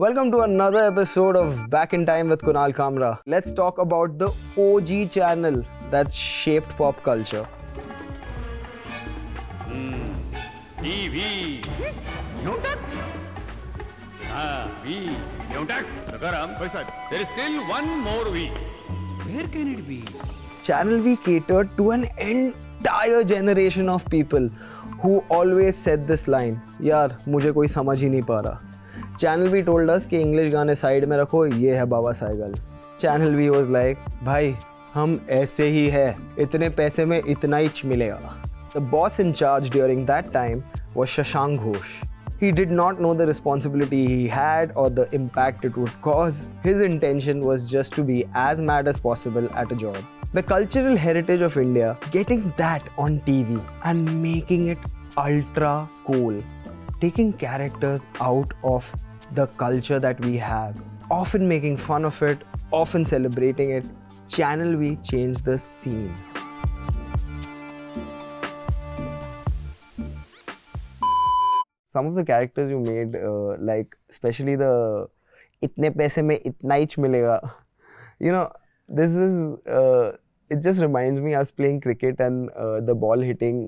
Welcome to another episode of Back in Time with Kunal Kamra. Let's talk about the OG channel that shaped pop culture. TV. No touch. Ah, V. No touch. Rakaram, there is still one more V. Where can it be? Channel V catered to an entire generation of people who always said this line, यार मुझे कोई समझ ही नहीं पा रहा channel we told us कि English गाने side में रखो ये है Baba Sehgal channel we was like भाई हम ऐसे ही है इतने पैसे में इतना ही मिलेगा the boss in charge during that time was Shashank Ghosh. He did not know the responsibility he had or the impact it would cause. His intention was just to be as mad as possible at a job. The cultural heritage of India, getting that on TV and making it ultra cool, taking characters out of the culture that we have, often making fun of it, often celebrating it. Channel V changed the scene. some of the characters you made, uh, like especially the itne paise mein itna ich milega. You know, this is uh, it just reminds me us playing cricket and uh, the ball hitting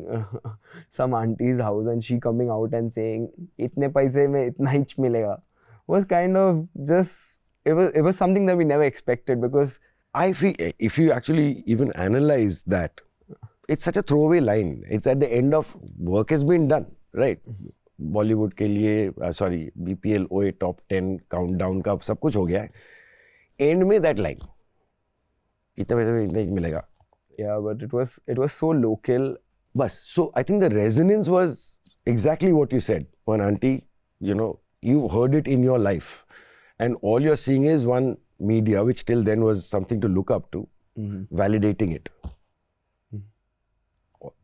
some auntie's house and she coming out and saying itne paise mein itna ich milega was kind of just it was it was something that we never expected because I feel if you actually even analyze that, it's such a throwaway line. It's at the end of work has been done, right? Mm-hmm. Bollywood ke liye, uh, sorry, BPL Oye top 10 countdown cup, sab kuch ho gaya. End me that line. Itna paisa bhi nahi milega. Yeah, but it was it was so local. Bas, so I think the resonance was exactly what you said. When auntie, you know, you heard it in your life and all you're seeing is one media which till then was something to look up to validating it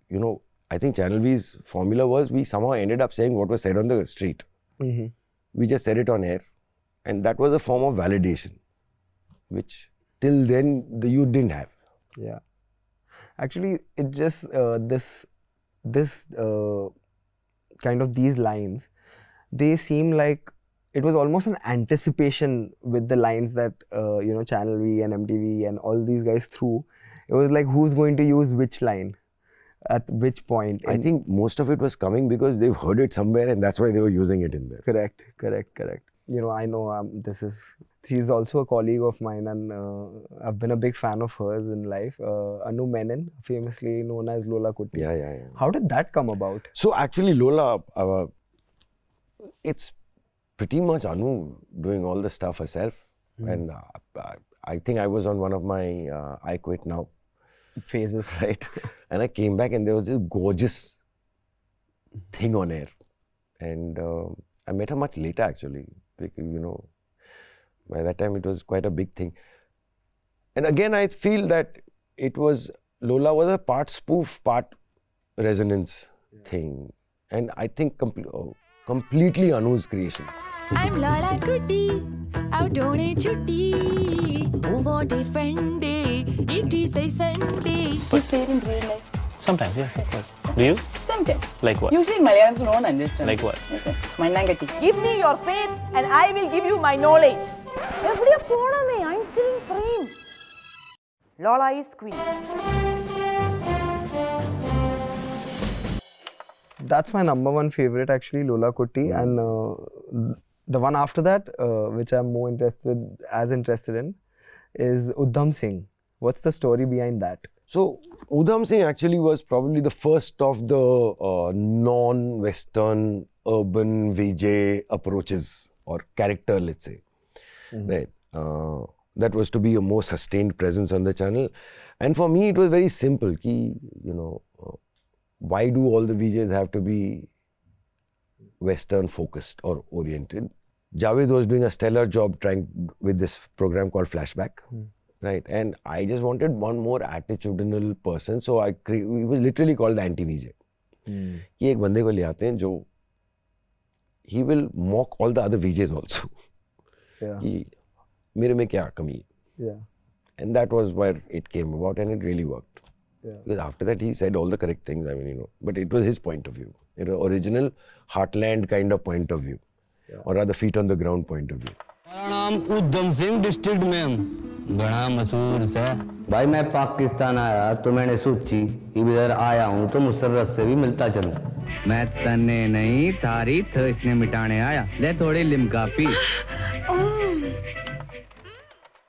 you know I think Channel V's formula was we somehow ended up saying what was said on the street. mm-hmm. We just said it on air. And that was a form of validation, which till then the youth didn't have. Yeah, actually, it just uh, this this uh, kind of these lines, they seem like it was almost an anticipation with the lines that uh, you know Channel V and MTV and all these guys threw. It was like who's going to use which line at which point. I think most of it was coming because they've heard it somewhere and that's why they were using it in there. correct, correct, correct. You know, I know um, this is. She's also a colleague of mine, and uh, I've been a big fan of hers in life. Uh, Anu Menon, famously known as Lola Kutty. Yeah, yeah, yeah. How did that come about? So actually, Lola, uh, it's pretty much Anu doing all the stuff herself. And uh, I- think I was on one of my uh, I Quit Now Phases. right? and I came back and there was this gorgeous thing on air. And uh, I met her much later actually, because, you know, by that time it was quite a big thing. And again, I feel that it was, Lola was a part spoof, part resonance thing. And I think compl- oh, completely Anu's creation. I'm don't need chutti. Oh, what a day, it is a Sunday. Is there in real life? Sometimes, yes, of course. Do you? Sometimes. Like what? Usually Malayans don't understand. Like what? Yes, my Manangati. Give me your faith and I will give you my knowledge. I'm still in frame. Lola is queen. That's my number one favorite, actually, Lola Kutty. And uh, the one after that, uh, which I'm more interested, as interested in, is Udham Singh. What's the story behind that? So Udham Singh actually was probably the first of the uh, non-Western urban VJ approaches or character, let's say, right? Uh, that was to be a more sustained presence on the channel, and for me it was very simple. Ki, you know, why do all the Vijays have to be Western focused or oriented? Javed was doing a stellar job trying with this program called Flashback right? And I just wanted one more attitudinal person, so I cre- we was literally called the anti VJ. कि एक बंदे को ले आते हैं जो he will mock all the other VJs also. Yeah. कि मेरे में क्या कमी है Yeah. and that was where it came about and it really worked Yeah. because after that he said all the correct things i mean you know but it was his point of view it was original heartland kind of point of view or rather feet on the ground point of view. मेरा नाम Udham Singh district में हूँ बड़ा मशहूर से भाई मैं पाकिस्तान आया तो मैंने सोची इधर आया हूँ तो मुसर्रत से भी मिलता चलूं मैं तन्ने नहीं थारी थर्स्ट ने मिटाने आया ले थोड़ी लिमका पी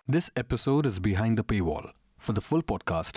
This episode is behind the paywall. For the full podcast,